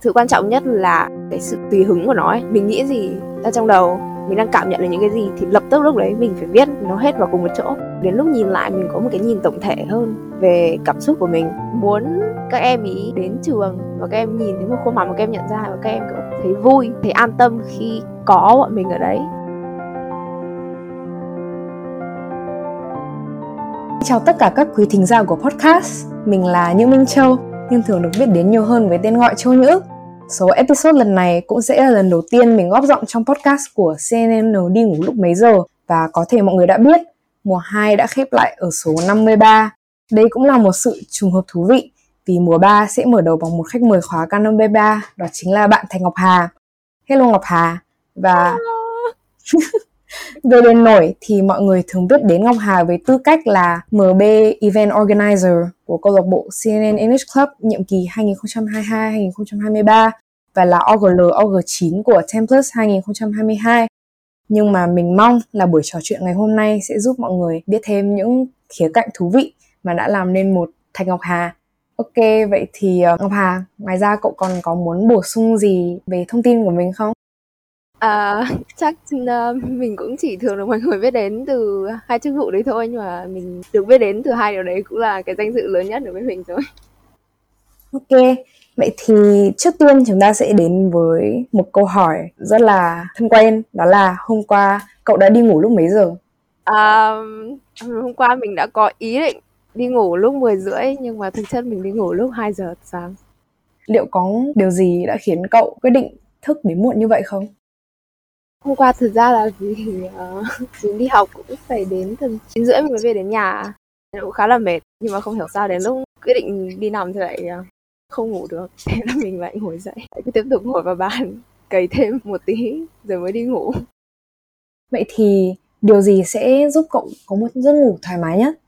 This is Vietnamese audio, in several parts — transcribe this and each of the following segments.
sự quan trọng nhất là cái sự tùy hứng của nó ấy. Mình nghĩ gì ra trong đầu mình đang cảm nhận được những cái gì thì lập tức lúc đấy mình phải viết nó hết vào cùng một chỗ. Đến lúc nhìn lại mình có một cái nhìn tổng thể hơn về cảm xúc của mình. Muốn các em ý đến trường và các em nhìn thấy một khuôn mặt mà các em nhận ra và các em cũng thấy vui thấy an tâm khi có bọn mình ở đấy. Chào tất cả các quý thính giả của podcast, mình là Như Minh Châu, nhưng thường được biết đến nhiều hơn với tên gọi Châu Nhữ. Số episode lần này cũng sẽ là lần đầu tiên mình góp giọng trong podcast của CNN đi ngủ lúc mấy giờ và có thể mọi người đã biết, mùa 2 đã khép lại ở số 53. Đây cũng là một sự trùng hợp thú vị vì mùa 3 sẽ mở đầu bằng một khách mời khóa Canon B3 đó chính là bạn Thành Ngọc Hà. Hello Ngọc Hà và Về đến nổi thì mọi người thường biết đến Ngọc Hà với tư cách là MB Event Organizer của câu lạc bộ CNN English Club nhiệm kỳ 2022-2023 và là OGL OG9 của Templars 2022. Nhưng mà mình mong là buổi trò chuyện ngày hôm nay sẽ giúp mọi người biết thêm những khía cạnh thú vị mà đã làm nên một Thạch Ngọc Hà. Ok, vậy thì uh, Ngọc Hà, ngoài ra cậu còn có muốn bổ sung gì về thông tin của mình không? À, chắc uh, mình cũng chỉ thường được mọi người biết đến từ hai chức vụ đấy thôi nhưng mà mình được biết đến từ hai điều đấy cũng là cái danh dự lớn nhất đối với mình rồi. Ok, vậy thì trước tiên chúng ta sẽ đến với một câu hỏi rất là thân quen đó là hôm qua cậu đã đi ngủ lúc mấy giờ? À, hôm qua mình đã có ý định đi ngủ lúc 10 rưỡi nhưng mà thực chất mình đi ngủ lúc 2 giờ sáng. Liệu có điều gì đã khiến cậu quyết định thức đến muộn như vậy không? Hôm qua thực ra là vì uh, mình đi học cũng phải đến tầm chín rưỡi mình mới về đến nhà cũng khá là mệt nhưng mà không hiểu sao đến lúc quyết định đi nằm thì lại uh, không ngủ được thế là mình lại ngồi dậy. Lại cứ tiếp tục ngồi vào bàn cày thêm một tí rồi mới đi ngủ. Vậy thì điều gì sẽ giúp cậu có một giấc ngủ thoải mái nhất?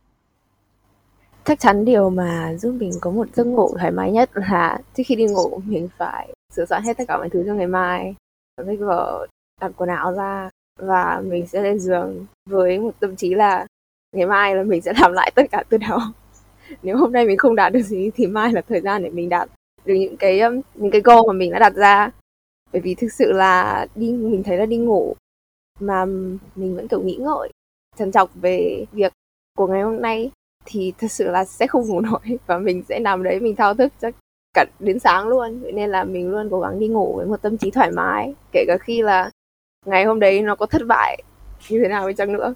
Chắc chắn điều mà giúp mình có một giấc ngủ thoải mái nhất là trước khi đi ngủ mình phải sửa soạn hết tất cả mọi thứ cho ngày mai. Sách vở đặt quần áo ra và mình sẽ lên giường với một tâm trí là ngày mai là mình sẽ làm lại tất cả từ đầu nếu hôm nay mình không đạt được gì thì mai là thời gian để mình đạt được những cái um, những cái goal mà mình đã đặt ra. Bởi vì thực sự là đi, mình thấy là đi ngủ mà mình vẫn kiểu nghĩ ngợi, trằn trọc về việc của ngày hôm nay thì thật sự là sẽ không ngủ nổi và mình sẽ nằm đấy mình thao thức chắc cả đến sáng luôn. Nên là mình luôn cố gắng đi ngủ với một tâm trí thoải mái, kể cả khi là ngày hôm đấy nó có thất bại như thế nào đi chăng nữa.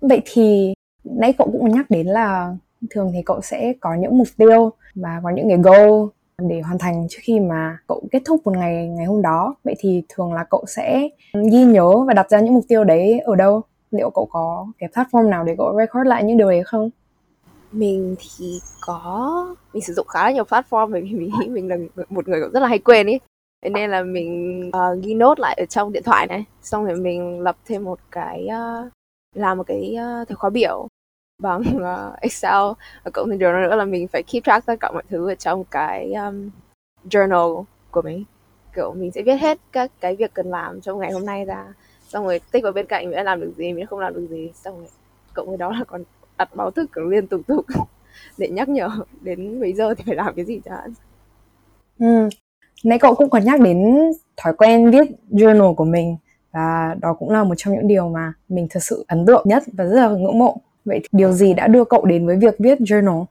Vậy thì nãy cậu cũng nhắc đến là thường thì cậu sẽ có những mục tiêu và có những cái goal để hoàn thành trước khi mà cậu kết thúc một ngày ngày hôm đó. Vậy thì thường là cậu sẽ ghi nhớ và đặt ra những mục tiêu đấy ở đâu? Liệu cậu có cái platform nào để cậu record lại những điều đấy không? Mình thì có mình sử dụng khá là nhiều platform bởi vì mình nghĩ mình là một người cũng rất là hay quên ý. Thế nên là mình uh, ghi nốt lại ở trong điện thoại này. Xong rồi mình lập thêm một cái uh, làm một cái ờ, uh, thời khóa biểu bằng uh, Excel. Và cộng thêm điều nữa là mình phải keep track tất cả mọi thứ ở trong cái um, journal của mình. Kiểu mình sẽ viết hết các cái việc cần làm trong ngày hôm nay ra. Xong rồi tích vào bên cạnh mình đã làm được gì mình đã không làm được gì. Xong rồi cộng với đó là còn đặt báo thức liên tục tục để nhắc nhở đến bây giờ thì phải làm cái gì chẳng ừ. nãy cậu cũng còn nhắc đến thói quen viết journal của mình và đó cũng là một trong những điều mà mình thật sự ấn tượng nhất và rất là ngưỡng mộ vậy thì điều gì đã đưa cậu đến với việc viết journal?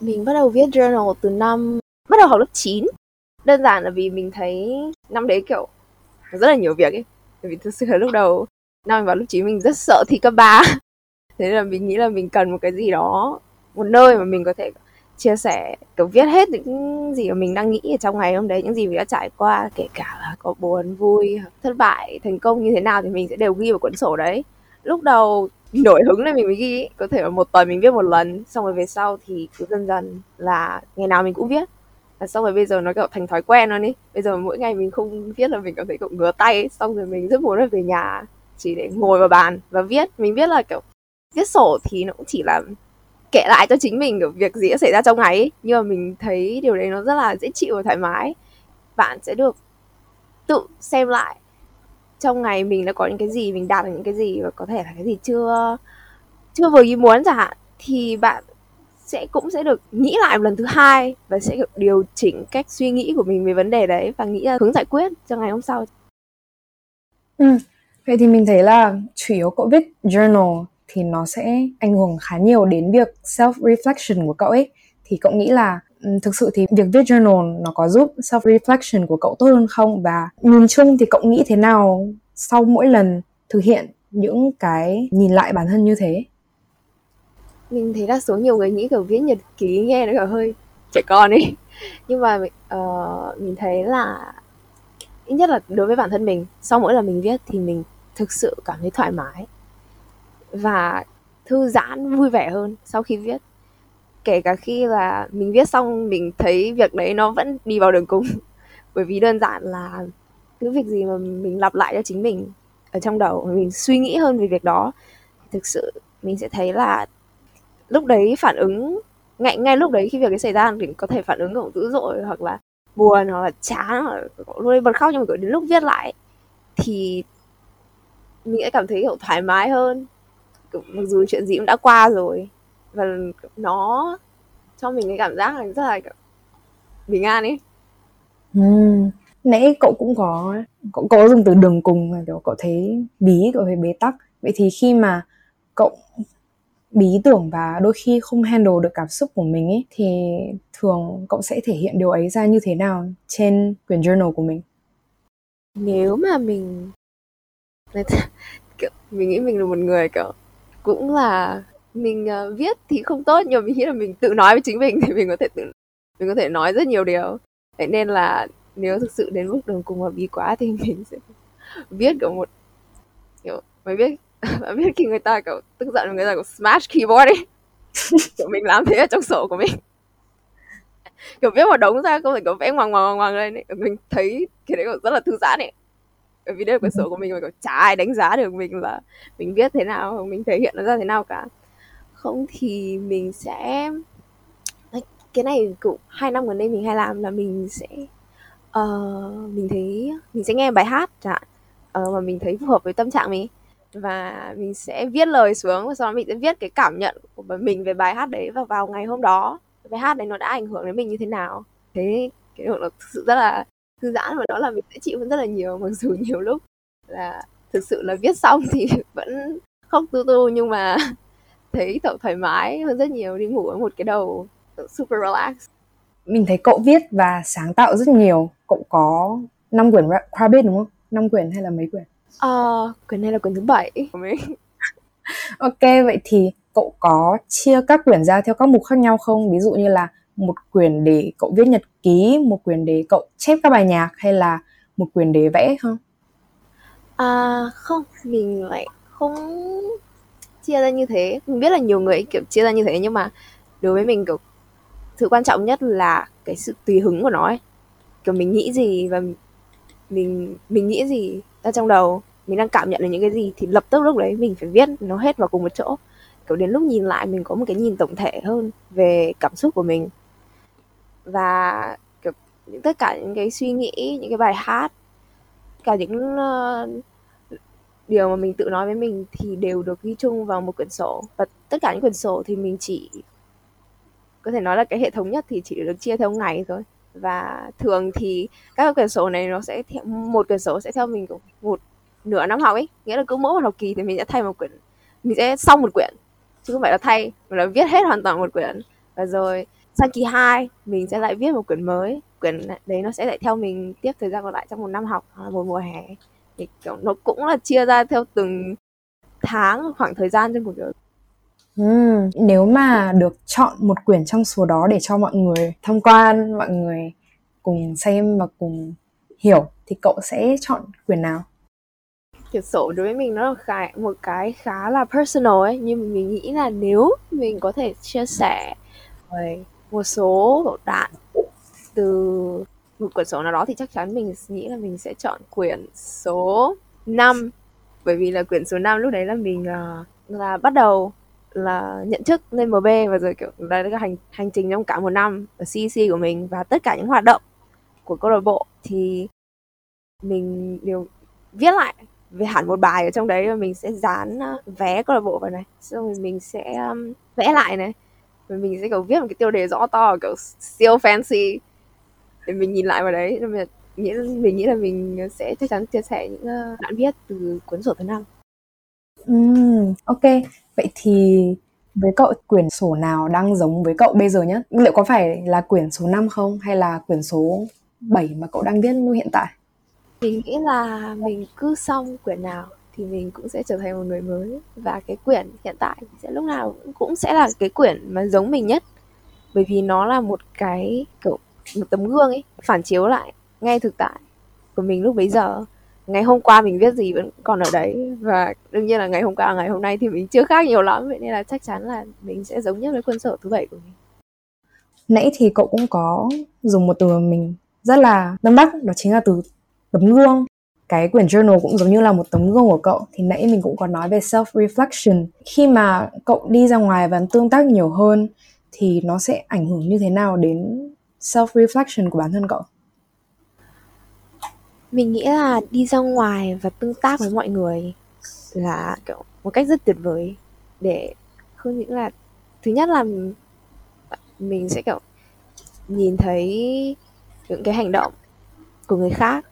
Mình bắt đầu viết journal từ năm, bắt đầu học lớp 9 đơn giản là vì mình thấy năm đấy, kiểu, rất là nhiều việc ấy. Bởi vì thực sự là lúc đầu, năm mình vào lớp 9 mình rất sợ thi cấp 3 thế là mình nghĩ là mình cần một cái gì đó, một nơi mà mình có thể chia sẻ, kiểu, viết hết những gì mà mình đang nghĩ ở trong ngày hôm đấy, những gì mình đã trải qua, kể cả là có buồn, vui, thất bại, thành công như thế nào thì mình sẽ đều ghi vào cuốn sổ đấy. Lúc đầu nổi hứng là mình mới ghi có thể là một tuần mình viết một lần, xong rồi về sau thì cứ dần dần là ngày nào mình cũng viết. Và xong rồi bây giờ nó kiểu thành thói quen luôn đi bây giờ mỗi ngày mình không viết là mình cảm thấy cũng ngứa tay xong rồi mình rất muốn là về nhà chỉ để ngồi vào bàn và viết. Mình viết là kiểu viết sổ thì nó cũng chỉ là kể lại cho chính mình kiểu việc gì đã xảy ra trong ngày ấy. nhưng mà mình thấy điều đấy nó rất là dễ chịu và thoải mái. Bạn sẽ được tự xem lại trong ngày mình đã có những cái gì, mình đạt được những cái gì và có thể là cái gì chưa chưa vừa ý muốn chẳng hạn, thì bạn sẽ cũng sẽ được nghĩ lại một lần thứ hai và sẽ được điều chỉnh cách suy nghĩ của mình về vấn đề đấy và nghĩ ra hướng giải quyết cho ngày hôm sau. Ừ. Vậy thì mình thấy là chủ yếu cậu viết journal thì nó sẽ ảnh hưởng khá nhiều đến việc self reflection của cậu ấy. Thì cậu nghĩ là thực sự thì việc viết journal nó có giúp self reflection của cậu tốt hơn không? Và nhìn chung thì cậu nghĩ thế nào sau mỗi lần thực hiện những cái nhìn lại bản thân như thế? Mình thấy đa số nhiều người nghĩ kiểu viết nhật ký nghe nó kiểu hơi trẻ con ấy. Nhưng mà uh, mình thấy là ít nhất là đối với bản thân mình sau mỗi lần mình viết thì mình thực sự cảm thấy thoải mái và thư giãn vui vẻ hơn sau khi viết kể cả khi là mình viết xong, mình thấy việc đấy nó vẫn đi vào đường cùng. Bởi vì đơn giản là cứ việc gì mà mình lặp lại cho chính mình ở trong đầu, mình suy nghĩ hơn về việc đó, thực sự mình sẽ thấy là lúc đấy phản ứng, ngay ngay lúc đấy khi việc ấy xảy ra thì có thể phản ứng cũng dữ dội hoặc là buồn hoặc là chán hoặc là luôn bật khóc. Nhưng mà đến lúc viết lại thì mình sẽ cảm thấy kiểu thoải mái hơn. Mặc dù chuyện gì cũng đã qua rồi và nó cho mình cái cảm giác là rất là bình an ấy ừ. nãy cậu cũng có cậu có dùng từ đường cùng mà kiểu cậu thấy bí cậu thấy bế tắc. Vậy thì khi mà cậu bí tưởng và đôi khi không handle được cảm xúc của mình ấy thì thường cậu sẽ thể hiện điều ấy ra như thế nào trên quyển journal của mình? Nếu mà mình mình nghĩ mình là một người kiểu cũng là mình uh, viết thì không tốt nhưng mà mình nghĩ là mình tự nói với chính mình thì mình có thể tự mình có thể nói rất nhiều điều. Vậy nên là nếu thực sự đến mức đường cùng và bí quá thì mình sẽ viết kiểu một kiểu mới biết bạn biết khi người ta kiểu tức giận người ta kiểu smash keyboard đi kiểu mình làm thế ở trong sổ của mình. Kiểu viết một đống ra không phải kiểu vẽ ngoằng ngoằng ngoằng lên ấy. mình thấy cái đấy rất là thư giãn ấy. Bởi vì đây là quyển sổ của mình mà kiểu chả ai đánh giá được mình là mình viết thế nào mình thể hiện nó ra thế nào cả không thì mình sẽ cái này cũng hai năm gần đây mình hay làm là mình sẽ uh, mình thấy mình sẽ nghe bài hát chẳng hạn uh, mà mình thấy phù hợp với tâm trạng mình. Và mình sẽ viết lời xuống và sau đó mình sẽ viết cái cảm nhận của mình về bài hát đấy và vào ngày hôm đó. Bài hát đấy nó đã ảnh hưởng đến mình như thế nào. Thế cái nó thực sự rất là thư giãn và đó là mình sẽ chịu vẫn rất là nhiều mặc dù nhiều lúc là thực sự là viết xong thì vẫn khóc tu tu nhưng mà thấy thở thoải mái hơn rất nhiều đi ngủ với một cái đầu super relax. Mình thấy cậu viết và sáng tạo rất nhiều. Cậu có năm quyển Rabbit đúng không? Năm quyển hay là mấy quyển? Uh, quyển này là quyển thứ bảy. Của mình. Ok vậy thì cậu có chia các quyển ra theo các mục khác nhau không? Ví dụ như là một quyển để cậu viết nhật ký một quyển để cậu chép các bài nhạc hay là một quyển để vẽ không? À không mình lại không chia ra như thế. Mình biết là nhiều người kiểu chia ra như thế nhưng mà đối với mình kiểu thứ quan trọng nhất là cái sự tùy hứng của nó ấy. Kiểu mình nghĩ gì và mình mình nghĩ gì ra trong đầu mình đang cảm nhận được những cái gì thì lập tức lúc đấy mình phải viết nó hết vào cùng một chỗ. Kiểu đến lúc nhìn lại mình có một cái nhìn tổng thể hơn về cảm xúc của mình. Và kiểu những tất cả những cái suy nghĩ những cái bài hát cả những uh, điều mà mình tự nói với mình thì đều được ghi chung vào một quyển sổ. Và tất cả những quyển sổ thì mình chỉ, có thể nói là cái hệ thống nhất thì chỉ được chia theo ngày thôi. Và thường thì các quyển sổ này nó sẽ theo, một quyển sổ sẽ theo mình một nửa năm học ấy. Nghĩa là cứ mỗi một học kỳ thì mình sẽ thay một quyển, mình sẽ xong một quyển, chứ không phải là thay, mà là viết hết hoàn toàn một quyển. Và rồi sang kỳ 2 mình sẽ lại viết một quyển mới. Quyển đấy nó sẽ lại theo mình tiếp thời gian còn lại trong một năm học hoặc là một mùa hè thì kiểu nó cũng là chia ra theo từng tháng khoảng thời gian trong cuộc đời Uhm, nếu mà được chọn một quyển trong số đó để cho mọi người tham quan, mọi người cùng xem và cùng hiểu thì cậu sẽ chọn quyển nào? Quyển sổ đối với mình nó là khá, một cái khá là personal ấy nhưng mình nghĩ là nếu mình có thể chia sẻ về một số đoạn từ một quyển sổ nào đó thì chắc chắn mình nghĩ là mình sẽ chọn quyển số 5 bởi vì là quyển số 5 lúc đấy là mình là, là bắt đầu là nhận chức lên MB và rồi kiểu đấy là cái hành hành trình trong cả một năm ở CEC của mình và tất cả những hoạt động của câu lạc bộ. Thì mình đều viết lại về hẳn một bài ở trong đấy và mình sẽ dán à, vé câu lạc bộ vào này. Xong rồi mình sẽ um, vẽ lại này. Và mình sẽ kiểu viết một cái tiêu đề rõ to kiểu siêu fancy để mình nhìn lại vào đấy nên mình nghĩ mình nghĩ là mình sẽ chắc chắn chia sẻ những ờ, đoạn viết từ cuốn sổ thứ năm. Uhm, ok, vậy thì với cậu quyển sổ nào đang giống với cậu bây giờ nhất? Liệu có phải là quyển số 5 không hay là quyển số 7 mà cậu đang viết hiện tại? Mình nghĩ là mình cứ xong quyển nào thì mình cũng sẽ trở thành một người mới và cái quyển hiện tại sẽ lúc nào cũng sẽ là cái quyển mà giống mình nhất bởi vì nó là một cái kiểu một tấm gương ấy, phản chiếu lại ngay thực tại của mình lúc bấy giờ. Ngày hôm qua mình viết gì vẫn còn ở đấy và đương nhiên là ngày hôm qua, ngày hôm nay thì mình chưa khác nhiều lắm, vậy nên là chắc chắn là mình sẽ giống nhất với quân sở thứ bảy của mình. Nãy thì cậu cũng có dùng một từ mà mình rất là tâm đắc, đó chính là từ tấm gương. Cái quyển journal cũng giống như là một tấm gương của cậu. Thì nãy mình cũng có nói về self reflection khi mà cậu đi ra ngoài và tương tác nhiều hơn, thì nó sẽ ảnh hưởng như thế nào đến self reflection của bản thân cậu? Mình nghĩ là đi ra ngoài và tương tác với mọi người là, kiểu, một cách rất tuyệt vời. Để không những là, thứ nhất là mình sẽ, kiểu, nhìn thấy những cái hành động của người khác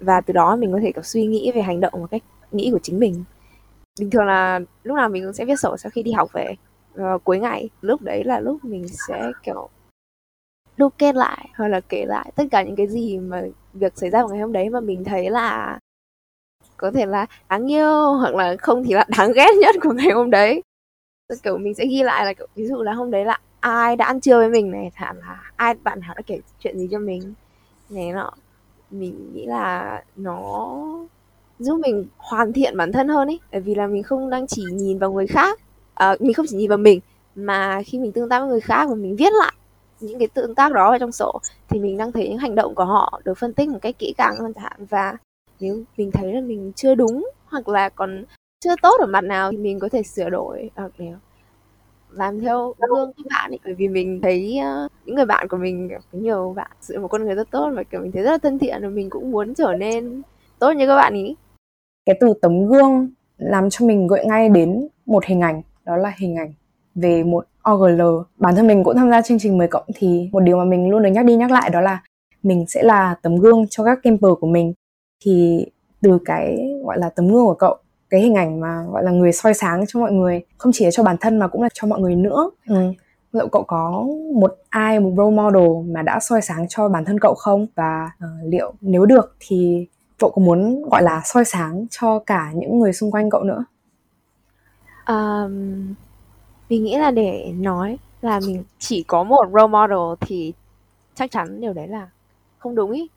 và từ đó mình có thể, kiểu, suy nghĩ về hành động một cách nghĩ của chính mình. Bình thường là lúc nào mình cũng sẽ viết sổ sau khi đi học về. Và cuối ngày, lúc đấy là lúc mình sẽ, kiểu đúc kết lại. Hoặc là kể lại tất cả những cái gì mà việc xảy ra vào ngày hôm đấy mà mình thấy là có thể là đáng yêu hoặc là không thì là đáng ghét nhất của ngày hôm đấy. Kiểu mình sẽ ghi lại là kiểu, ví dụ là hôm đấy là ai đã ăn trưa với mình này thả là ai bạn hảo đã kể chuyện gì cho mình này nọ. Mình nghĩ là nó giúp mình hoàn thiện bản thân hơn ấy bởi vì là mình không đang chỉ nhìn vào người khác à, mình không chỉ nhìn vào mình mà khi mình tương tác với người khác và mình viết lại những cái tương tác đó ở trong sổ thì mình đang thấy những hành động của họ được phân tích một cách kỹ càng hơn chẳng và nếu mình thấy là mình chưa đúng hoặc là còn chưa tốt ở mặt nào thì mình có thể sửa đổi. Ờ, hoặc là làm theo gương các bạn ấy bởi vì mình thấy uh, những người bạn của mình có nhiều bạn sự một con người rất tốt và kiểu mình thấy rất là thân thiện và mình cũng muốn trở nên tốt như các bạn ý. Cái từ tấm gương làm cho mình gợi ngay đến một hình ảnh đó là hình ảnh về một OGL bản thân mình cũng tham gia chương trình 10 cộng thì một điều mà mình luôn được nhắc đi nhắc lại đó là mình sẽ là tấm gương cho các camper của mình. Thì từ cái gọi là tấm gương của cậu cái hình ảnh mà gọi là người soi sáng cho mọi người không chỉ là cho bản thân mà cũng là cho mọi người nữa. Ừ. liệu cậu có một ai một role model mà đã soi sáng cho bản thân cậu không? Và uh, liệu nếu được thì cậu có muốn gọi là soi sáng cho cả những người xung quanh cậu nữa? Um, mình nghĩ là để nói là mình chỉ có một role model thì chắc chắn điều đấy là không đúng ý.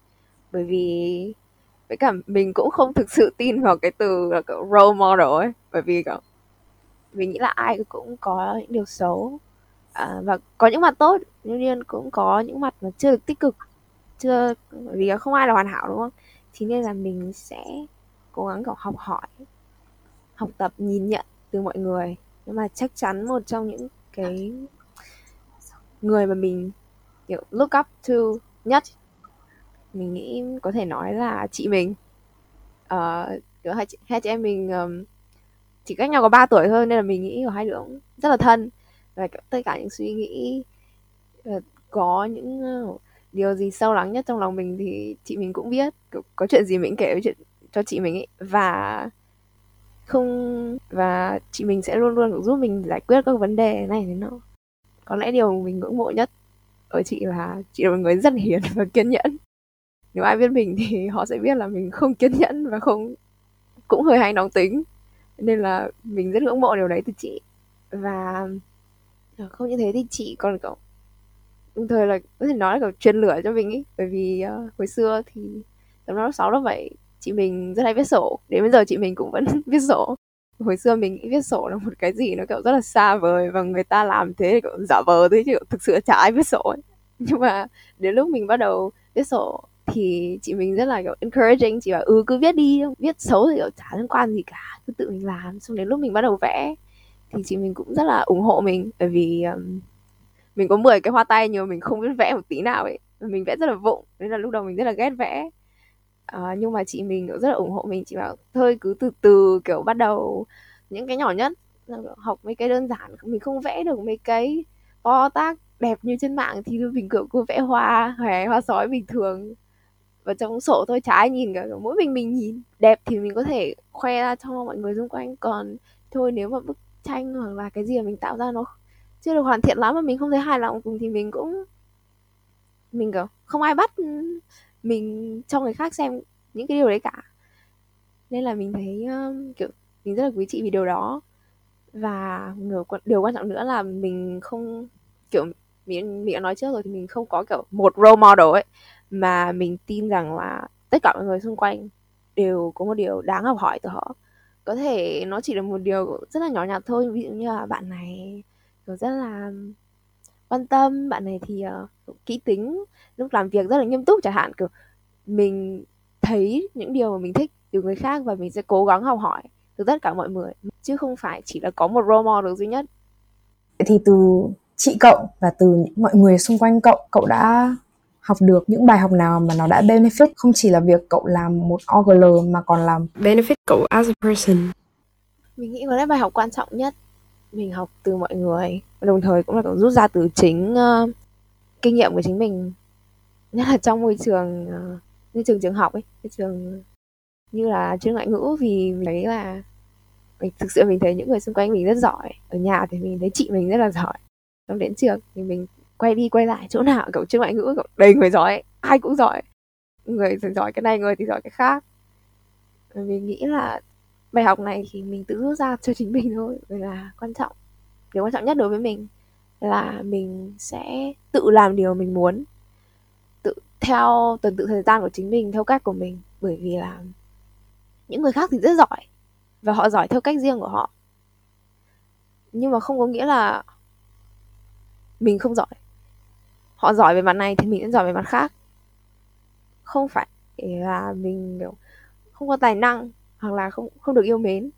Bởi vì với cả mình cũng không thực sự tin vào cái từ là kiểu role model ấy. Bởi vì kiểu mình nghĩ là ai cũng có những điều xấu à, và có những mặt tốt nhưng nhiên cũng có những mặt mà chưa được tích cực chưa vì không ai là hoàn hảo đúng không? Thì nên là mình sẽ cố gắng kiểu học hỏi học tập nhìn nhận từ mọi người nhưng mà chắc chắn một trong những cái người mà mình kiểu look up to nhất mình nghĩ có thể nói là chị mình. Uh, kiểu hai chị, hai chị em mình um, chỉ cách nhau có 3 tuổi thôi nên là mình nghĩ của hai đứa cũng rất là thân. Và tất cả những suy nghĩ uh, có những uh, điều gì sâu lắng nhất trong lòng mình thì chị mình cũng biết. Kiểu, có chuyện gì mình kể với chuyện cho chị mình ấy. Và không và chị mình sẽ luôn luôn giúp mình giải quyết các vấn đề này thế nọ có lẽ điều mình ngưỡng mộ nhất ở chị là chị là một người rất hiền và kiên nhẫn. Nếu ai biết mình thì họ sẽ biết là mình không kiên nhẫn và không cũng hơi hay nóng tính. Nên là mình rất ngưỡng mộ điều đấy từ chị. Và à, không như thế thì chị còn cậu đồng thời là có thể nói là kiểu truyền lửa cho mình ý. Bởi vì uh, hồi xưa thì tầm năm lớp sáu lớp bảy chị mình rất hay viết sổ. Đến bây giờ chị mình cũng vẫn viết sổ. Hồi xưa mình nghĩ viết sổ là một cái gì nó kiểu rất là xa vời và người ta làm thế kiểu giả vờ thế chứ thực sự chả ai viết sổ ấy. nhưng mà đến lúc mình bắt đầu viết sổ thì chị mình rất là kiểu encouraging. Chị bảo ừ cứ viết đi viết xấu thì kiểu chả liên quan gì cả cứ tự mình làm. Xong đến lúc mình bắt đầu vẽ thì chị mình cũng rất là ủng hộ mình. Bởi vì um, mình có 10 cái hoa tay nhưng mà mình không biết vẽ một tí nào ấy. Mình vẽ rất là vụng nên là lúc đầu mình rất là ghét vẽ à, nhưng mà chị mình rất là ủng hộ mình chị bảo thôi cứ từ từ kiểu bắt đầu những cái nhỏ nhất. Học mấy cái đơn giản mình không vẽ được mấy cái to tác đẹp như trên mạng thì mình kiểu cứ vẽ hoa hay hoa sói bình thường. Và trong sổ thôi chả ai nhìn cả mỗi mình mình nhìn. Đẹp thì mình có thể khoe ra cho mọi người xung quanh còn thôi nếu mà bức tranh hoặc là cái gì mà mình tạo ra nó chưa được hoàn thiện lắm mà mình không thấy hài lòng cùng thì mình cũng mình kiểu không ai bắt mình cho người khác xem những cái điều đấy cả. Nên là mình thấy um, kiểu mình rất là quý chị vì điều đó. Và điều, điều quan trọng nữa là mình không kiểu mình mình đã nói trước rồi thì mình không có kiểu một role model ấy mà mình tin rằng là tất cả mọi người xung quanh đều có một điều đáng học hỏi từ họ. Có thể nó chỉ là một điều rất là nhỏ nhặt thôi ví dụ như là bạn này kiểu rất là quan tâm. Bạn này thì uh, kỹ tính lúc làm việc rất là nghiêm túc chẳng hạn kiểu mình thấy những điều mà mình thích từ người khác và mình sẽ cố gắng học hỏi từ tất cả mọi người chứ không phải chỉ là có một role model duy nhất. Thì từ chị cậu và từ mọi người xung quanh cậu cậu đã học được những bài học nào mà nó đã benefit không chỉ là việc cậu làm một OGL mà còn làm benefit cậu as a person. Mình nghĩ có lẽ bài học quan trọng nhất mình học từ mọi người. Đồng thời cũng là cũng rút ra từ chính uh, kinh nghiệm của chính mình. Nhất là trong môi trường uh, như trường trường học ấy cái trường như là trường ngoại ngữ vì mình thấy là mình thực sự mình thấy những người xung quanh mình rất giỏi. Ở nhà thì mình thấy chị mình rất là giỏi. Xong đến trường thì mình quay đi quay lại chỗ nào cậu trường ngoại ngữ cậu đầy người giỏi ai cũng giỏi. Người thì giỏi cái này người thì giỏi cái khác. Mình nghĩ là bài học này thì mình tự rút ra cho chính mình thôi là quan trọng. Điều quan trọng nhất đối với mình là mình sẽ tự làm điều mình muốn, tự theo tuần tự thời gian của chính mình, theo cách của mình. Bởi vì là những người khác thì rất giỏi và họ giỏi theo cách riêng của họ. Nhưng mà không có nghĩa là mình không giỏi. Họ giỏi về mặt này thì mình cũng giỏi về mặt khác. Không phải. Là mình, kiểu, không có tài năng hoặc là không không được yêu mến.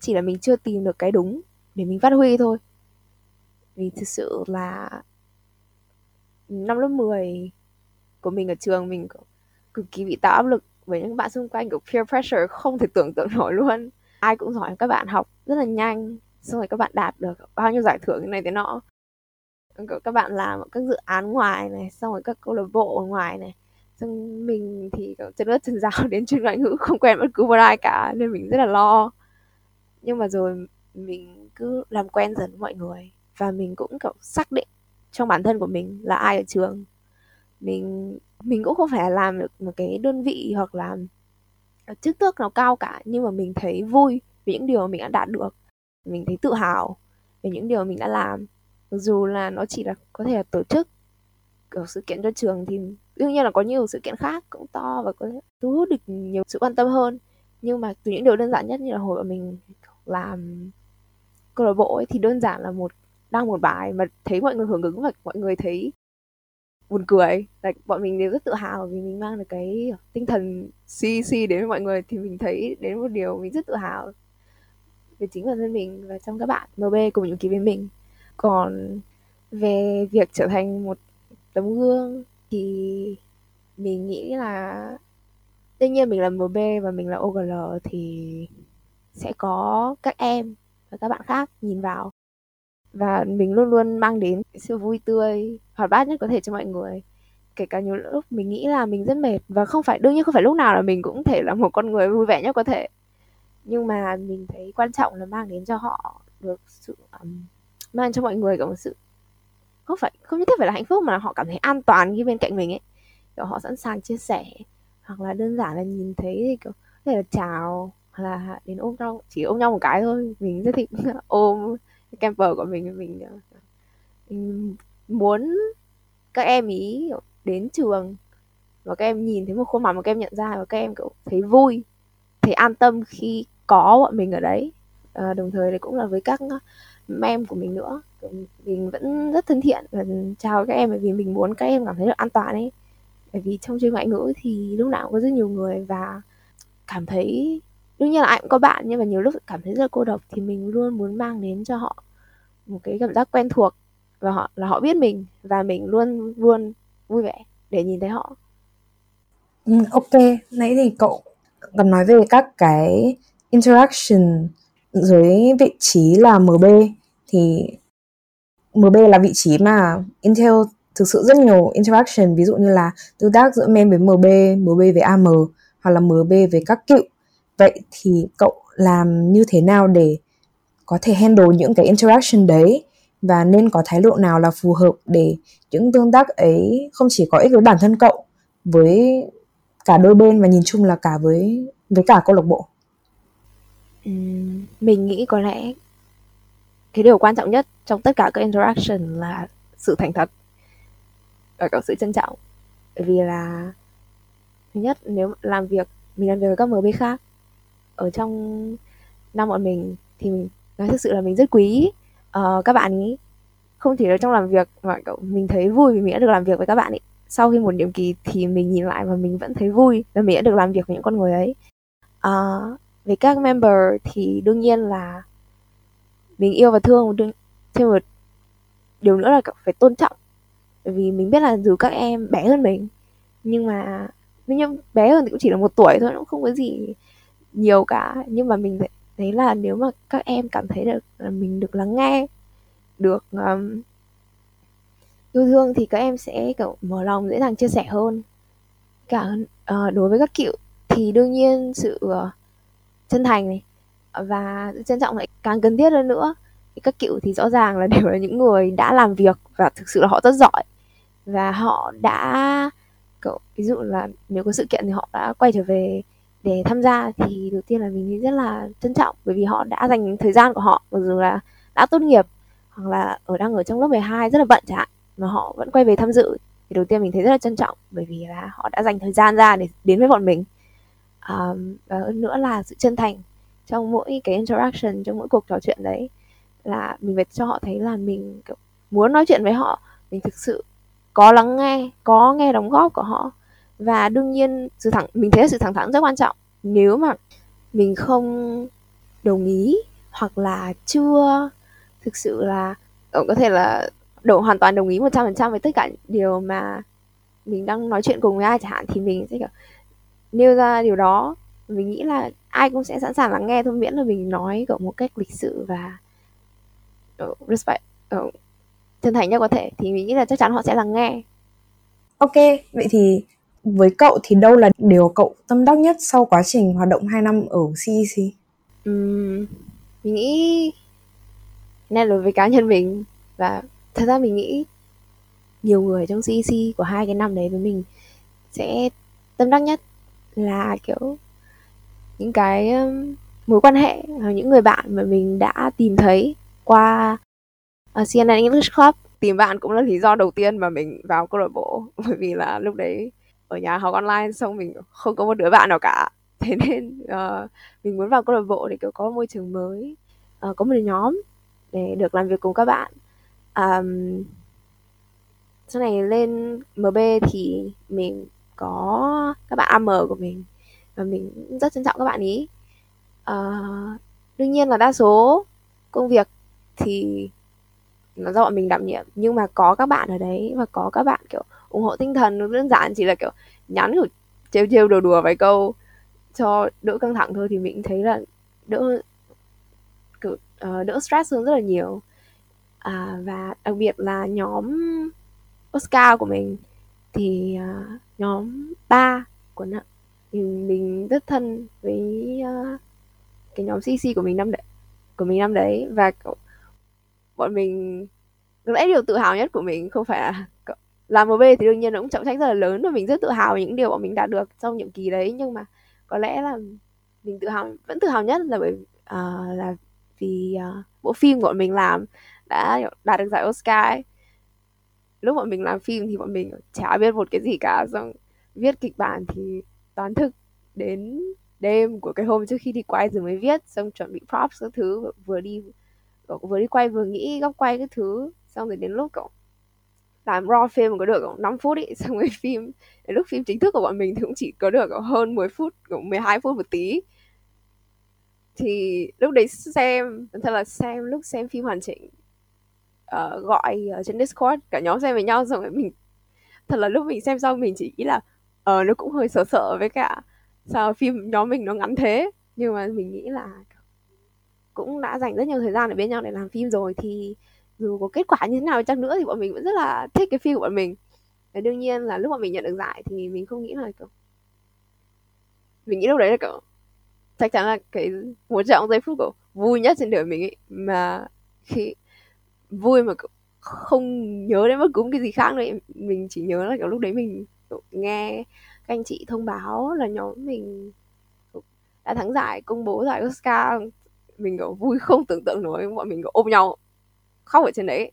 Chỉ là mình chưa tìm được cái đúng để mình phát huy thôi. Vì thực sự là năm lớp 10 của mình ở trường mình cực kỳ bị tạo áp lực với những bạn xung quanh, kiểu peer pressure không thể tưởng tượng nổi luôn. Ai cũng giỏi, các bạn học rất là nhanh, xong rồi các bạn đạt được bao nhiêu giải thưởng này thế nọ. Các bạn làm các dự án ngoài này, xong rồi các câu lạc bộ ở ngoài này xong mình thì chân ướt chân giáo đến chuyên ngoại ngữ, không quen bất cứ một ai cả, nên mình rất là lo. Nhưng mà rồi mình cứ làm quen dần với mọi người và mình cũng, kiểu, xác định trong bản thân của mình là ai ở trường. Mình mình cũng không phải làm được một cái đơn vị hoặc là chức tước nào cao cả, nhưng mà mình thấy vui vì những điều mà mình đã đạt được. Mình thấy tự hào về những điều mình đã làm. Dù là nó chỉ là, có thể là tổ chức, kiểu, sự kiện cho trường thì đương nhiên là có nhiều sự kiện khác cũng to và có thu hút được nhiều sự quan tâm hơn. Nhưng mà từ những điều đơn giản nhất như là hồi mà mình làm câu lạc bộ ấy, thì đơn giản là một, đăng một bài mà thấy mọi người hưởng ứng và mọi người thấy buồn cười. Là bọn mình đều rất tự hào vì mình mang được cái tinh thần CC đến với mọi người thì mình thấy đến một điều mình rất tự hào về chính bản thân mình và trong các bạn MB cùng những ký với mình. Còn về việc trở thành một tấm gương thì mình nghĩ là đương nhiên mình là MB và mình là OGL thì sẽ có các em và các bạn khác nhìn vào. Và mình luôn luôn mang đến sự vui tươi hoạt bát nhất có thể cho mọi người. Kể cả nhiều lúc mình nghĩ là mình rất mệt và không phải đương nhiên không phải lúc nào là mình cũng thể là một con người vui vẻ nhất có thể. Nhưng mà mình thấy quan trọng là mang đến cho họ được sự um, mang cho mọi người cả một sự không phải không nhất thiết phải là hạnh phúc mà là họ cảm thấy an toàn khi bên cạnh mình ấy. Kiểu họ sẵn sàng chia sẻ hoặc là đơn giản là nhìn thấy thì kiểu có thể là chào hoặc là đến ôm nhau chỉ ôm nhau một cái thôi. Mình rất thích ôm camper của mình mình, mình muốn các em ý đến trường và các em nhìn thấy một khuôn mặt mà các em nhận ra và các em kiểu thấy vui thấy an tâm khi có bọn mình ở đấy. À, đồng thời thì cũng là với các ờ, em của mình nữa mình vẫn rất thân thiện và chào các em bởi vì mình muốn các em cảm thấy được an toàn ấy. Bởi vì trong chuyên ngoại ngữ thì lúc nào cũng có rất nhiều người và cảm thấy đương nhiên là ai cũng có bạn nhưng mà nhiều lúc cảm thấy rất là cô độc thì mình luôn muốn mang đến cho họ một cái cảm giác quen thuộc và họ là họ biết mình và mình luôn luôn vui vẻ để nhìn thấy họ. Ừ, ok. Nãy thì cậu còn nói về các cái interaction dưới vị trí là MB thì MB là vị trí mà Intel thực sự rất nhiều interaction ví dụ như là tương tác giữa men với MB, MB với AM hoặc là MB với các cựu. Vậy thì cậu làm như thế nào để có thể handle những cái interaction đấy và nên có thái độ nào là phù hợp để những tương tác ấy không chỉ có ích với bản thân cậu với cả đôi bên và nhìn chung là cả với với cả câu lạc bộ Ừ, mình nghĩ có lẽ cái điều quan trọng nhất trong tất cả các interaction là sự thành thật và cả sự trân trọng. Bởi vì là thứ nhất nếu làm việc mình làm việc với các MB khác ở trong năm bọn mình thì mình nói thực sự là mình rất quý uh, các bạn ý. Không chỉ là trong làm việc mà cậu mình thấy vui vì mình đã được làm việc với các bạn ấy sau khi một nhiệm kỳ thì mình nhìn lại và mình vẫn thấy vui là mình đã được làm việc với những con người ấy. Ờ, uh, về các member thì đương nhiên là mình yêu và thương đương thêm một điều nữa là phải tôn trọng. Bởi vì mình biết là dù các em bé hơn mình nhưng mà nhưng bé hơn thì cũng chỉ là một tuổi thôi nó cũng không có gì nhiều cả. Nhưng mà mình thấy là nếu mà các em cảm thấy được là mình được lắng nghe được um, yêu thương thì các em sẽ kiểu mở lòng dễ dàng chia sẻ hơn. Cả uh, đối với các cựu thì đương nhiên sự uh, chân thành này và sự trân trọng lại càng cần thiết hơn nữa. Các cựu thì rõ ràng là đều là những người đã làm việc và thực sự là họ rất giỏi. Và họ đã cậu ví dụ là nếu có sự kiện thì họ đã quay trở về để tham gia thì đầu tiên là mình thấy rất là trân trọng bởi vì họ đã dành thời gian của họ mặc dù là đã tốt nghiệp hoặc là ở đang ở trong lớp 12 rất là bận chẳng hạn mà họ vẫn quay về tham dự. Thì đầu tiên mình thấy rất là trân trọng bởi vì là họ đã dành thời gian ra để đến với bọn mình. À, và hơn nữa là sự chân thành trong mỗi cái interaction, trong mỗi cuộc trò chuyện đấy, là mình phải cho họ thấy là mình, kiểu, muốn nói chuyện với họ, mình thực sự có lắng nghe, có nghe đóng góp của họ. Và đương nhiên, sự thẳng, mình thấy sự thẳng thắn rất quan trọng. Nếu mà mình không đồng ý, hoặc là chưa thực sự là ờ, có thể là đổ, hoàn toàn đồng ý 100% với tất cả điều mà mình đang nói chuyện cùng với ai chẳng hạn, thì mình sẽ, kiểu, nêu ra điều đó. Mình nghĩ là ai cũng sẽ sẵn sàng lắng nghe thôi miễn là mình nói kiểu một cách lịch sự và respect uh, chân thành nhất có thể thì mình nghĩ là chắc chắn họ sẽ lắng nghe ok vậy thì với cậu thì đâu là điều cậu tâm đắc nhất sau quá trình hoạt động 2 năm ở CEC? Um, mình nghĩ nên đối với cá nhân mình và thật ra mình nghĩ nhiều người trong CEC của hai cái năm đấy với mình sẽ tâm đắc nhất là kiểu những cái mối quan hệ hoặc những người bạn mà mình đã tìm thấy qua ờ, uh, CNN English Club. Tìm bạn cũng là lý do đầu tiên mà mình vào câu lạc bộ bởi vì là lúc đấy ở nhà học online xong mình không có một đứa bạn nào cả. Thế nên uh, mình muốn vào câu lạc bộ để kiểu có môi trường mới uh, có một nhóm để được làm việc cùng các bạn. Um, sau này lên MB thì mình có các bạn AM của mình và mình rất trân trọng các bạn ý. Uh, đương nhiên là đa số công việc thì nó do bọn mình đảm nhiệm. Nhưng mà có các bạn ở đấy và có các bạn kiểu ủng hộ tinh thần đơn giản chỉ là kiểu nhắn kiểu trêu trêu đùa đùa vài câu cho đỡ căng thẳng thôi thì mình thấy là đỡ kiểu uh, đỡ stress hơn rất là nhiều. À, và đặc biệt là nhóm Oscar của mình thì uh, nhóm ba của nó mình rất thân với uh, cái nhóm CC của mình năm đấy của mình năm đấy. Và cậu, bọn mình có lẽ điều tự hào nhất của mình không phải là làm MB thì đương nhiên nó cũng trọng trách rất là lớn và mình rất tự hào về những điều bọn mình đạt được trong nhiệm kỳ đấy. Nhưng mà có lẽ là mình tự hào vẫn tự hào nhất là bởi uh, là vì uh, bộ phim của bọn mình làm đã đạt được giải Oscar ấy. lúc bọn mình làm phim thì bọn mình chả biết một cái gì cả. Xong viết kịch bản thì toán thực đến đêm của cái hôm trước khi đi quay rồi mới viết xong chuẩn bị props các thứ vừa đi vừa đi quay vừa nghĩ góc quay các thứ xong rồi đến lúc cậu làm raw phim có được 5 phút ý xong rồi phim đến lúc phim chính thức của bọn mình thì cũng chỉ có được hơn 10 phút 12 phút một tí. Thì lúc đấy xem thật là xem lúc xem phim hoàn chỉnh uh, gọi ở trên discord cả nhóm xem với nhau xong rồi mình thật là lúc mình xem xong mình chỉ nghĩ là ờ uh, nó cũng hơi sợ sợ với cả sao phim nhóm mình nó ngắn thế. Nhưng mà mình nghĩ là cũng đã dành rất nhiều thời gian ở bên nhau để làm phim rồi thì dù có kết quả như thế nào chăng nữa thì bọn mình vẫn rất là thích cái phim của bọn mình. Và đương nhiên là lúc mà mình nhận được giải thì mình không nghĩ là kiểu mình nghĩ lúc đấy là kiểu chắc chắn là cái một trong giây phút của vui nhất trên đời mình ấy. Mà khi vui mà không nhớ đến bất cứ cái gì khác nữa mình chỉ nhớ là kiểu lúc đấy mình nghe các anh chị thông báo là nhóm mình đã thắng giải công bố giải Oscar. Mình kiểu vui không tưởng tượng nổi bọn mình kiểu ôm nhau khóc ở trên đấy.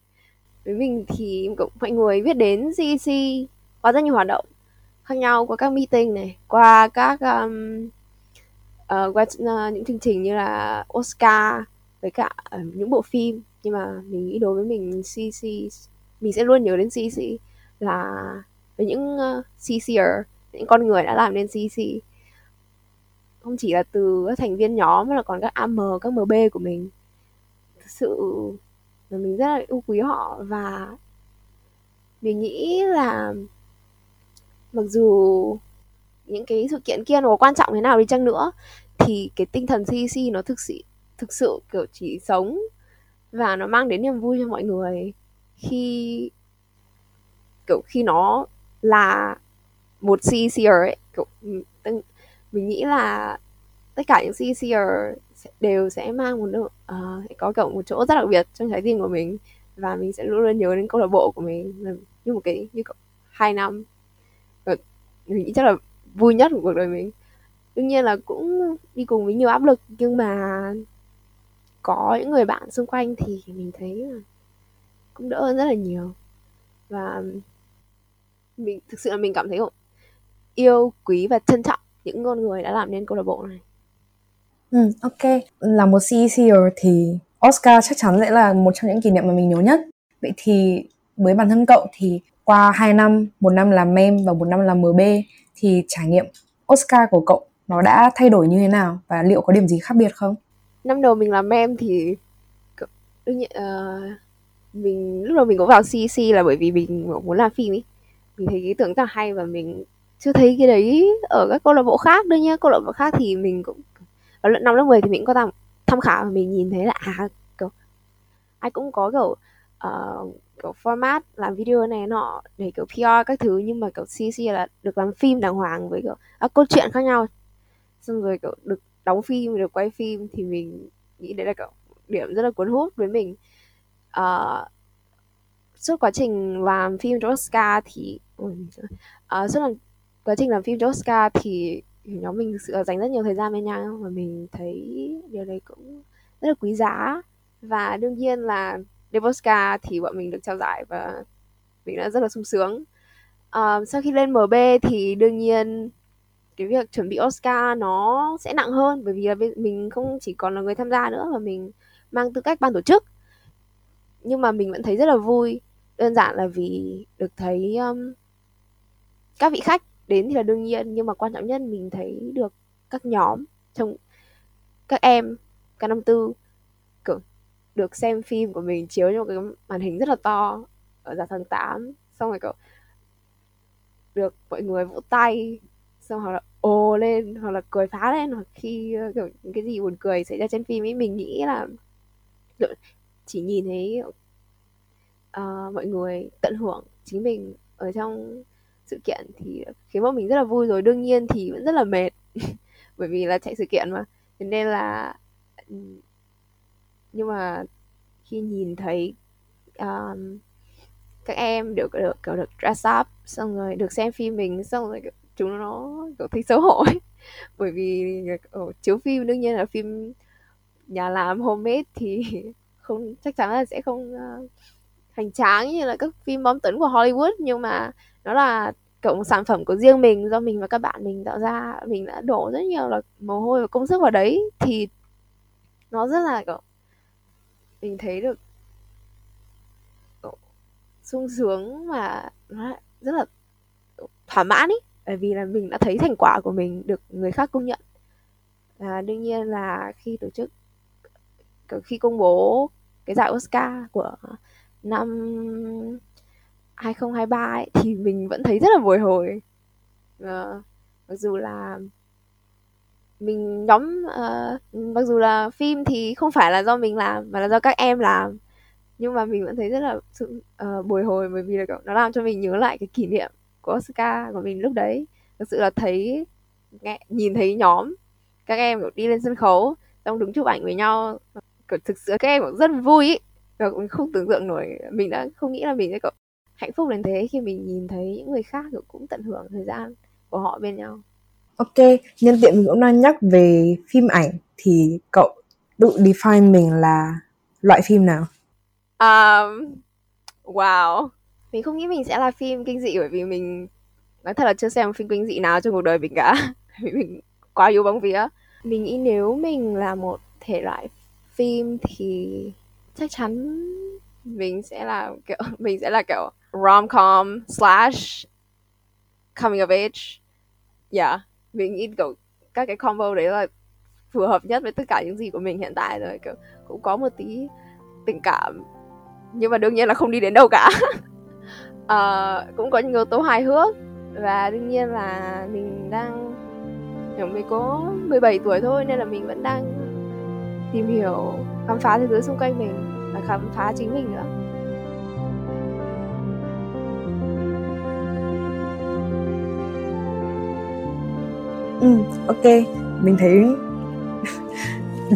Với mình thì cũng mọi người biết đến CEC qua rất nhiều hoạt động khác nhau qua các meeting này qua các um, uh, qua uh, những chương trình như là Oscar với cả uh, những bộ phim. Nhưng mà mình nghĩ đối với mình CC mình sẽ luôn nhớ đến CC là với những ờ, uh, CCer những con người đã làm nên CC không chỉ là từ các thành viên nhóm mà là còn các AM các MB của mình. Thực sự là mình rất là yêu quý họ và mình nghĩ là mặc dù những cái sự kiện kia nó quan trọng thế nào đi chăng nữa thì cái tinh thần CC nó thực sự thực sự kiểu chỉ sống và nó mang đến niềm vui cho mọi người. Khi kiểu khi nó là một CCR ấy. Kiểu ừ, mình nghĩ là tất cả những CCR đều sẽ mang một uh, có cộng một chỗ rất đặc biệt trong trái tim của mình và mình sẽ luôn luôn nhớ đến câu lạc bộ của mình như một cái như hai năm. Và mình nghĩ chắc là vui nhất của cuộc đời mình. Đương nhiên là cũng đi cùng với nhiều áp lực nhưng mà có những người bạn xung quanh thì mình thấy là cũng đỡ hơn rất là nhiều. Và mình thực sự là mình cảm thấy yêu quý và trân trọng những con người đã làm nên câu lạc bộ này Ừ, ok. Là một CECer thì Oscar chắc chắn sẽ là một trong những kỷ niệm mà mình nhớ nhất. Vậy thì với bản thân cậu thì qua 2 năm, một năm làm mem và một năm làm MB thì trải nghiệm Oscar của cậu nó đã thay đổi như thế nào và liệu có điểm gì khác biệt không? Năm đầu mình làm mem thì đương nhiên uh, mình lúc đầu mình có vào CEC là bởi vì mình muốn làm phim ý. Mình thấy ý tưởng rất là hay và mình chưa thấy cái đấy ở các câu lạc bộ khác đâu nhá. Câu lạc bộ khác thì mình cũng ở lớp năm lớp 10 thì mình cũng có tham, tham khảo và mình nhìn thấy là à kiểu ai cũng có kiểu uh, kiểu format làm video này nọ để kiểu PR các thứ nhưng mà kiểu CC là được làm phim đàng hoàng với kiểu các câu chuyện khác nhau. Xong rồi kiểu được đóng phim được quay phim thì mình nghĩ đấy là kiểu điểm rất là cuốn hút với mình. Uh, suốt quá trình làm phim cho Oscar thì uh, suốt là quá trình làm phim cho Oscar thì nhóm mình thực sự là dành rất nhiều thời gian bên nhau và mình thấy điều đấy cũng rất là quý giá. Và đương nhiên là Devosca thì bọn mình được trao giải và mình đã rất là sung sướng. À, sau khi lên MB thì đương nhiên cái việc chuẩn bị Oscar nó sẽ nặng hơn bởi vì là mình không chỉ còn là người tham gia nữa mà mình mang tư cách ban tổ chức. Nhưng mà mình vẫn thấy rất là vui. Đơn giản là vì được thấy um, các vị khách đến thì là đương nhiên nhưng mà quan trọng nhất mình thấy được các nhóm trong các em các năm tư kiểu được xem phim của mình chiếu trong một cái màn hình rất là to ở giả tháng 8 xong rồi kiểu được mọi người vỗ tay xong hoặc là ồ lên hoặc là cười phá lên hoặc khi kiểu những cái gì buồn cười xảy ra trên phim ấy mình nghĩ là chỉ nhìn thấy uh, mọi người tận hưởng chính mình ở trong sự kiện thì khiến bọn mình rất là vui rồi đương nhiên thì vẫn rất là mệt. Bởi vì là chạy sự kiện mà. Thế nên là ừ, nhưng mà khi nhìn thấy um, các em được được kiểu được dress up xong rồi được xem phim mình xong rồi chúng nó kiểu thấy xấu hổ ấy. bởi vì ở chiếu phim đương nhiên là phim nhà làm homemade thì không chắc chắn là sẽ không uh, hoành tráng như là các phim bom tấn của Hollywood. Nhưng mà nó là kiểu một sản phẩm của riêng mình do mình và các bạn mình tạo ra. Mình đã đổ rất nhiều là mồ hôi và công sức vào đấy. Thì nó rất là kiểu mình thấy được kiểu, sung sướng và nó rất là thỏa mãn ý. Bởi vì là mình đã thấy thành quả của mình được người khác công nhận. Và đương nhiên là khi tổ chức khi công bố cái giải Oscar của năm 2023 ấy, thì mình vẫn thấy rất là bồi hồi. Uh, mặc dù là mình nhóm uh, mặc dù là phim thì không phải là do mình làm mà là do các em làm. Nhưng mà mình vẫn thấy rất là sự uh, bồi hồi bởi vì là nó làm cho mình nhớ lại cái kỷ niệm của Oscar của mình lúc đấy. Thực sự là thấy nghe, nhìn thấy nhóm các em kiểu đi lên sân khấu xong đứng chụp ảnh với nhau kiểu thực sự các em cũng rất vui ý. và mình không tưởng tượng nổi mình đã không nghĩ là mình sẽ kiểu hạnh phúc đến thế khi mình nhìn thấy những người khác cũng tận hưởng thời gian của họ bên nhau. Ok nhân tiện mình cũng đang nhắc về phim ảnh thì cậu tự define mình là loại phim nào? Um, wow. Mình không nghĩ mình sẽ là phim kinh dị bởi vì mình nói thật là chưa xem phim kinh dị nào trong cuộc đời mình cả. Mình quá yếu bóng vía. Mình nghĩ nếu mình là một thể loại phim thì chắc chắn mình sẽ là kiểu mình sẽ là kiểu rom com slash coming of age. Yeah mình nghĩ kiểu các cái combo đấy là phù hợp nhất với tất cả những gì của mình hiện tại rồi kiểu cũng có một tí tình cảm. Nhưng mà đương nhiên là không đi đến đâu cả. Uh, cũng có những yếu tố hài hước. Và đương nhiên là mình đang kiểu mình có 17 tuổi thôi nên là mình vẫn đang tìm hiểu khám phá thế giới xung quanh mình và khám phá chính mình nữa. Ừ ok. Mình thấy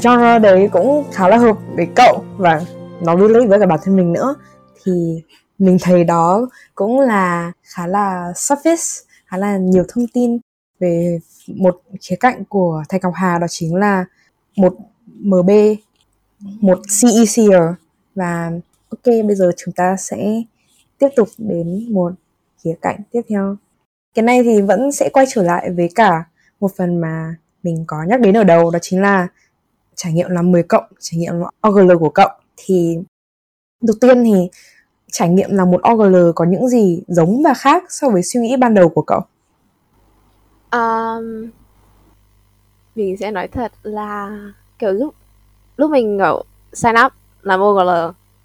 genre đấy cũng khá là hợp với cậu và nó relate với cả bản thân mình nữa. Thì mình thấy đó cũng là khá là surface, khá là nhiều thông tin về một khía cạnh của thầy Ngọc Hà, đó chính là một MB một cec -er. và ok, bây giờ chúng ta sẽ tiếp tục đến một khía cạnh tiếp theo. Cái này thì vẫn sẽ quay trở lại với cả một phần mà mình có nhắc đến ở đầu đó chính là trải nghiệm làm 10 cộng trải nghiệm OGL của cộng thì đầu tiên thì trải nghiệm là một OGL có những gì giống và khác so với suy nghĩ ban đầu của cậu? Um, mình sẽ nói thật là kiểu lúc lúc mình kiểu sign up làm OGL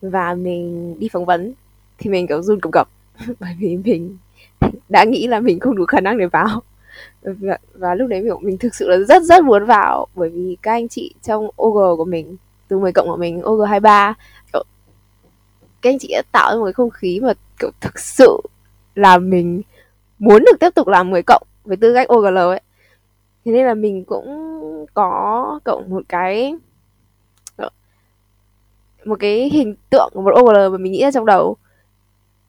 và mình đi phỏng vấn thì mình kiểu run cầm cập bởi vì mình đã nghĩ là mình không đủ khả năng để vào và, và lúc đấy mình, mình thực sự là rất rất muốn vào. Bởi vì các anh chị trong OG của mình từ 10 cộng của mình OG 23 kiểu, các anh chị đã tạo ra một cái không khí mà kiểu thực sự là mình muốn được tiếp tục làm 10 cộng với tư cách OGL ấy. Thế nên là mình cũng có cộng một cái một cái hình tượng của một OGL mà mình nghĩ ra trong đầu.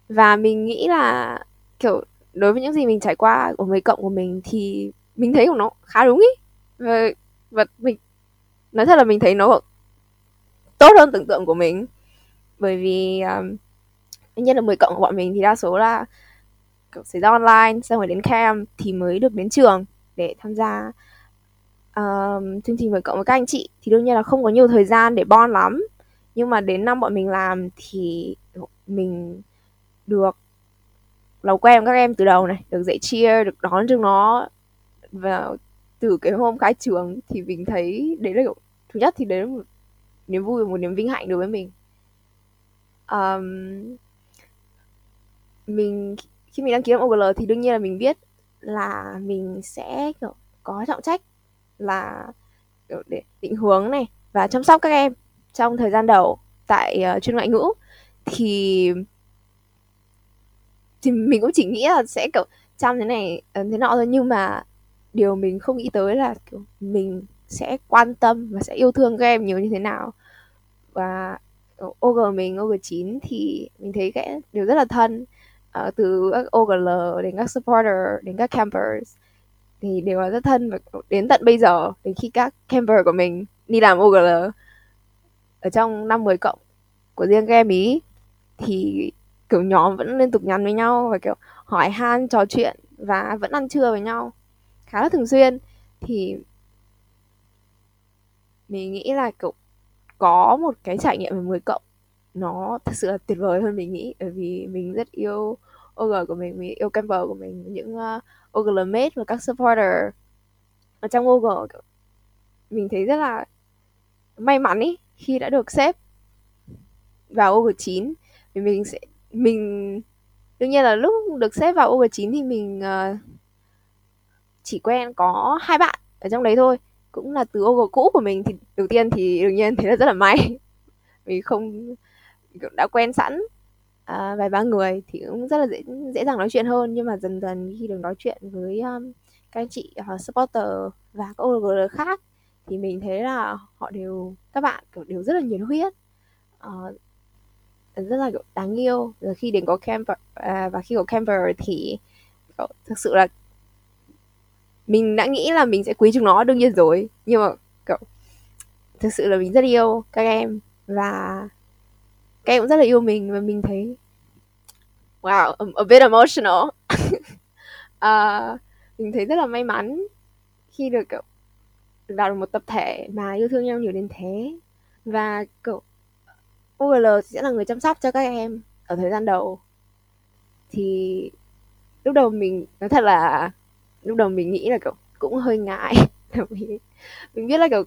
Và mình nghĩ là kiểu đối với những gì mình trải qua của người cộng của mình thì mình thấy của nó khá đúng ý. Và, và mình nói thật là mình thấy nó tốt hơn tưởng tượng của mình. Bởi vì um, nhiên là 10 cộng của bọn mình thì đa số là kiểu xảy ra online xong rồi đến camp thì mới được đến trường để tham gia um, chương trình 10 cộng với các anh chị. Thì đương nhiên là không có nhiều thời gian để bon lắm. Nhưng mà đến năm bọn mình làm thì mình được làm quen các em từ đầu này được dạy chia được đón chúng nó và từ cái hôm khai trường thì mình thấy đấy là thứ nhất thì đấy là một niềm vui một niềm vinh hạnh đối với mình. Um, mình khi mình đăng ký làm OGL thì đương nhiên là mình biết là mình sẽ kiểu có trọng trách là kiểu để định hướng này và chăm sóc các em trong thời gian đầu tại uh, chuyên ngoại ngữ. Thì thì mình cũng chỉ nghĩ là sẽ kiểu chăm thế này ờ, thế nọ thôi. Nhưng mà điều mình không nghĩ tới là kiểu mình sẽ quan tâm và sẽ yêu thương các em nhiều như thế nào. Và OG mình OG 9 thì mình thấy cái điều rất là thân. Uh, từ các OGL đến các supporter đến các campers thì đều là rất thân và đến tận bây giờ đến khi các camper của mình đi làm OGL ở trong năm 10 cộng của riêng các em ý thì kiểu nhóm vẫn liên tục nhắn với nhau và kiểu hỏi han trò chuyện và vẫn ăn trưa với nhau khá là thường xuyên. Thì mình nghĩ là kiểu có một cái trải nghiệm về 10 cộng nó thật sự là tuyệt vời hơn mình nghĩ. Bởi vì mình rất yêu OG của mình, mình yêu camper của mình những uh, OG mate và các supporter ở trong OG mình thấy rất là may mắn ý khi đã được xếp vào OG 9 vì mình sẽ mình đương nhiên là lúc được xếp vào U19 thì mình uh, chỉ quen có hai bạn ở trong đấy thôi. Cũng là từ OG cũ của mình thì đầu tiên thì đương nhiên thế là rất là may. Vì không đã quen sẵn à, vài ba người thì cũng rất là dễ dễ dàng nói chuyện hơn. Nhưng mà dần dần khi được nói chuyện với um, các anh chị uh, supporter và các OG khác thì mình thấy là họ đều các bạn kiểu đều rất là nhiệt huyết. Uh, rất là đáng yêu. Rồi khi đến có camper à, và khi có camper thì kiểu, thực sự là mình đã nghĩ là mình sẽ quý chúng nó đương nhiên rồi. Nhưng mà kiểu thực sự là mình rất yêu các em và các em cũng rất là yêu mình và mình thấy wow a, a bit emotional. Uh, mình thấy rất là may mắn khi được kiểu vào được một tập thể mà yêu thương nhau nhiều đến thế. Và kiểu OGL sẽ là người chăm sóc cho các em ở thời gian đầu. Thì lúc đầu mình, nói thật là lúc đầu mình nghĩ là, kiểu, cũng hơi ngại. Mình biết là, kiểu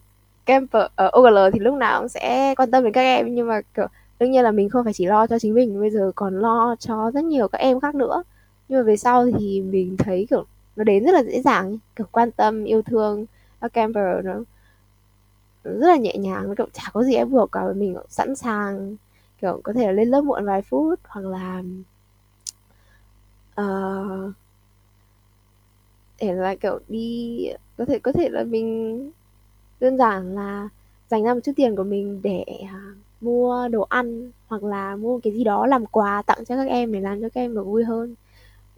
camper ở OGL thì lúc nào cũng sẽ quan tâm đến các em, nhưng mà, kiểu, đương nhiên là mình không phải chỉ lo cho chính mình, bây giờ còn lo cho rất nhiều các em khác nữa. Nhưng mà về sau thì mình thấy, kiểu, nó đến rất là dễ dàng kiểu, quan tâm, yêu thương các camper nó rất là nhẹ nhàng kiểu chả có gì ép buộc cả mình sẵn sàng kiểu có thể là lên lớp muộn vài phút hoặc là uh, để là kiểu đi có thể có thể là mình đơn giản là dành ra một chút tiền của mình để uh, mua đồ ăn hoặc là mua cái gì đó làm quà tặng cho các em để làm cho các em được vui hơn.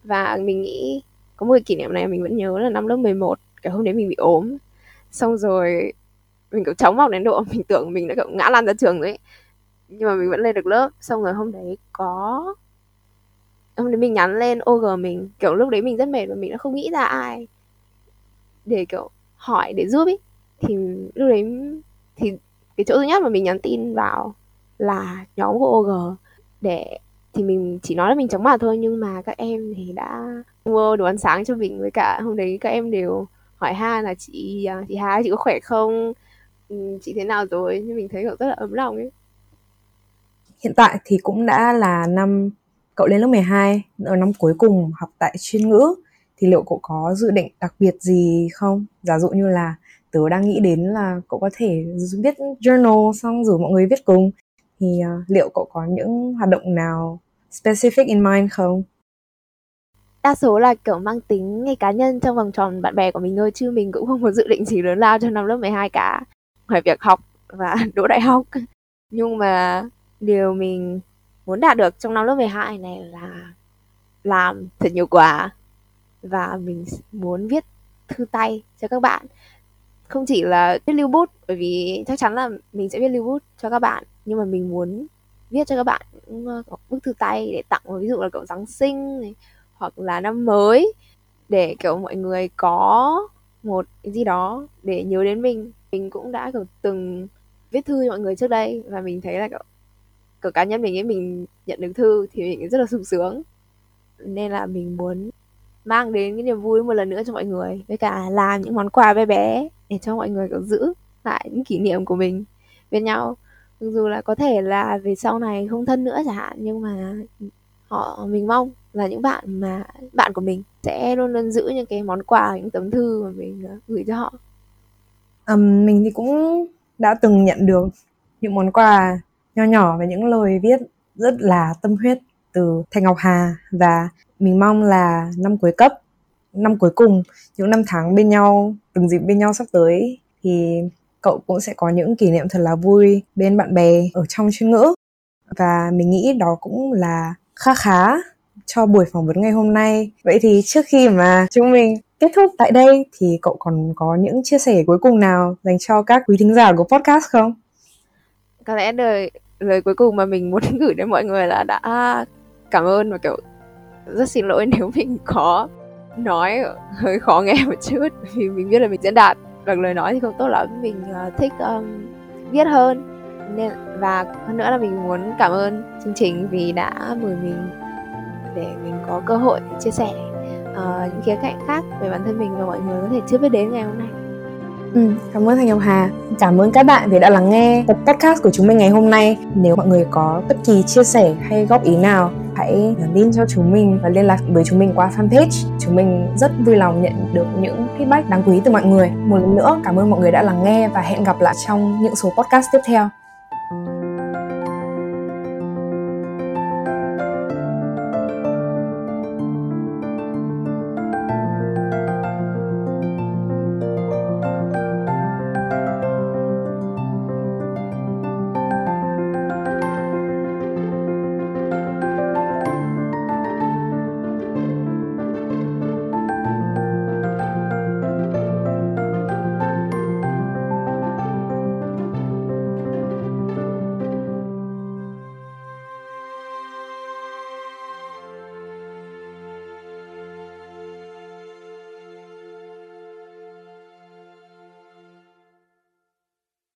Và mình nghĩ có một cái kỷ niệm này mình vẫn nhớ là năm lớp 11 cái hôm đấy mình bị ốm. Xong rồi mình kiểu chóng vào đến độ mình tưởng mình đã kiểu ngã lăn ra trường đấy. Nhưng mà mình vẫn lên được lớp. Xong rồi hôm đấy có, hôm đấy mình nhắn lên OG mình. Kiểu lúc đấy mình rất mệt và mình đã không nghĩ ra ai để kiểu hỏi, để giúp ý. Thì lúc đấy, thì cái chỗ thứ nhất mà mình nhắn tin vào là nhóm của OG để, thì mình chỉ nói là mình chóng mặt thôi. Nhưng mà các em thì đã mua đồ ăn sáng cho mình. Với cả hôm đấy các em đều hỏi ha là chị à, chị Hà, chị có khỏe không? Chị thế nào rồi? Nhưng mình thấy cậu rất là ấm lòng ấy. Hiện tại thì cũng đã là năm cậu lên lớp 12 ở năm cuối cùng học tại chuyên ngữ. Thì liệu cậu có dự định đặc biệt gì không? Giả dụ như là tớ đang nghĩ đến là cậu có thể viết journal xong rủ mọi người viết cùng. Thì uh, liệu cậu có những hoạt động nào specific in mind không? Đa số là kiểu mang tính ngay cá nhân trong vòng tròn bạn bè của mình thôi chứ mình cũng không có dự định gì lớn lao cho năm lớp 12 cả ngoài việc học và đỗ đại học. Nhưng mà điều mình muốn đạt được trong năm lớp 12 này là làm thật nhiều quà và mình muốn viết thư tay cho các bạn. Không chỉ là viết lưu bút bởi vì chắc chắn là mình sẽ viết lưu bút cho các bạn. Nhưng mà mình muốn viết cho các bạn ờ, bức thư tay để tặng ví dụ là kiểu giáng sinh này, hoặc là năm mới để kiểu mọi người có một cái gì đó để nhớ đến mình mình cũng đã kiểu từng viết thư cho mọi người trước đây và mình thấy là kiểu, kiểu cá nhân mình ấy mình nhận được thư thì mình rất là sung sướng. Nên là mình muốn mang đến cái niềm vui một lần nữa cho mọi người với cả làm những món quà bé bé để cho mọi người kiểu giữ lại những kỷ niệm của mình bên nhau. Mặc dù là có thể là về sau này không thân nữa chẳng hạn nhưng mà họ mình mong là những bạn mà bạn của mình sẽ luôn luôn giữ những cái món quà những tấm thư mà mình ờ, gửi cho họ um, mình thì cũng đã từng nhận được những món quà nho nhỏ và những lời viết rất là tâm huyết từ Thành Ngọc Hà và mình mong là năm cuối cấp năm cuối cùng những năm tháng bên nhau từng dịp bên nhau sắp tới thì cậu cũng sẽ có những kỷ niệm thật là vui bên bạn bè ở trong chuyên ngữ. Và mình nghĩ đó cũng là khá khá cho buổi phỏng vấn ngày hôm nay. Vậy thì trước khi mà chúng mình kết thúc tại đây thì cậu còn có những chia sẻ cuối cùng nào dành cho các quý thính giả của podcast không? Có lẽ lời lời cuối cùng mà mình muốn gửi đến mọi người là đã cảm ơn và kiểu rất xin lỗi nếu mình có nói hơi khó nghe một chút. Vì mình biết là mình diễn đạt bằng lời nói thì không tốt lắm. Mình uh, thích um, viết hơn. Nên và hơn nữa là mình muốn cảm ơn chương trình vì đã mời mình để mình có cơ hội chia sẻ uh, những khía cạnh khác về bản thân mình và mọi người có thể chưa biết đến ngày hôm nay Ừ, cảm ơn Thành Ngọc Hà. Cảm ơn các bạn vì đã lắng nghe tập podcast của chúng mình ngày hôm nay. Nếu mọi người có bất kỳ chia sẻ hay góp ý nào, hãy nhắn tin cho chúng mình và liên lạc với chúng mình qua fanpage. Chúng mình rất vui lòng nhận được những feedback đáng quý từ mọi người. Một lần nữa, cảm ơn mọi người đã lắng nghe và hẹn gặp lại trong những số podcast tiếp theo.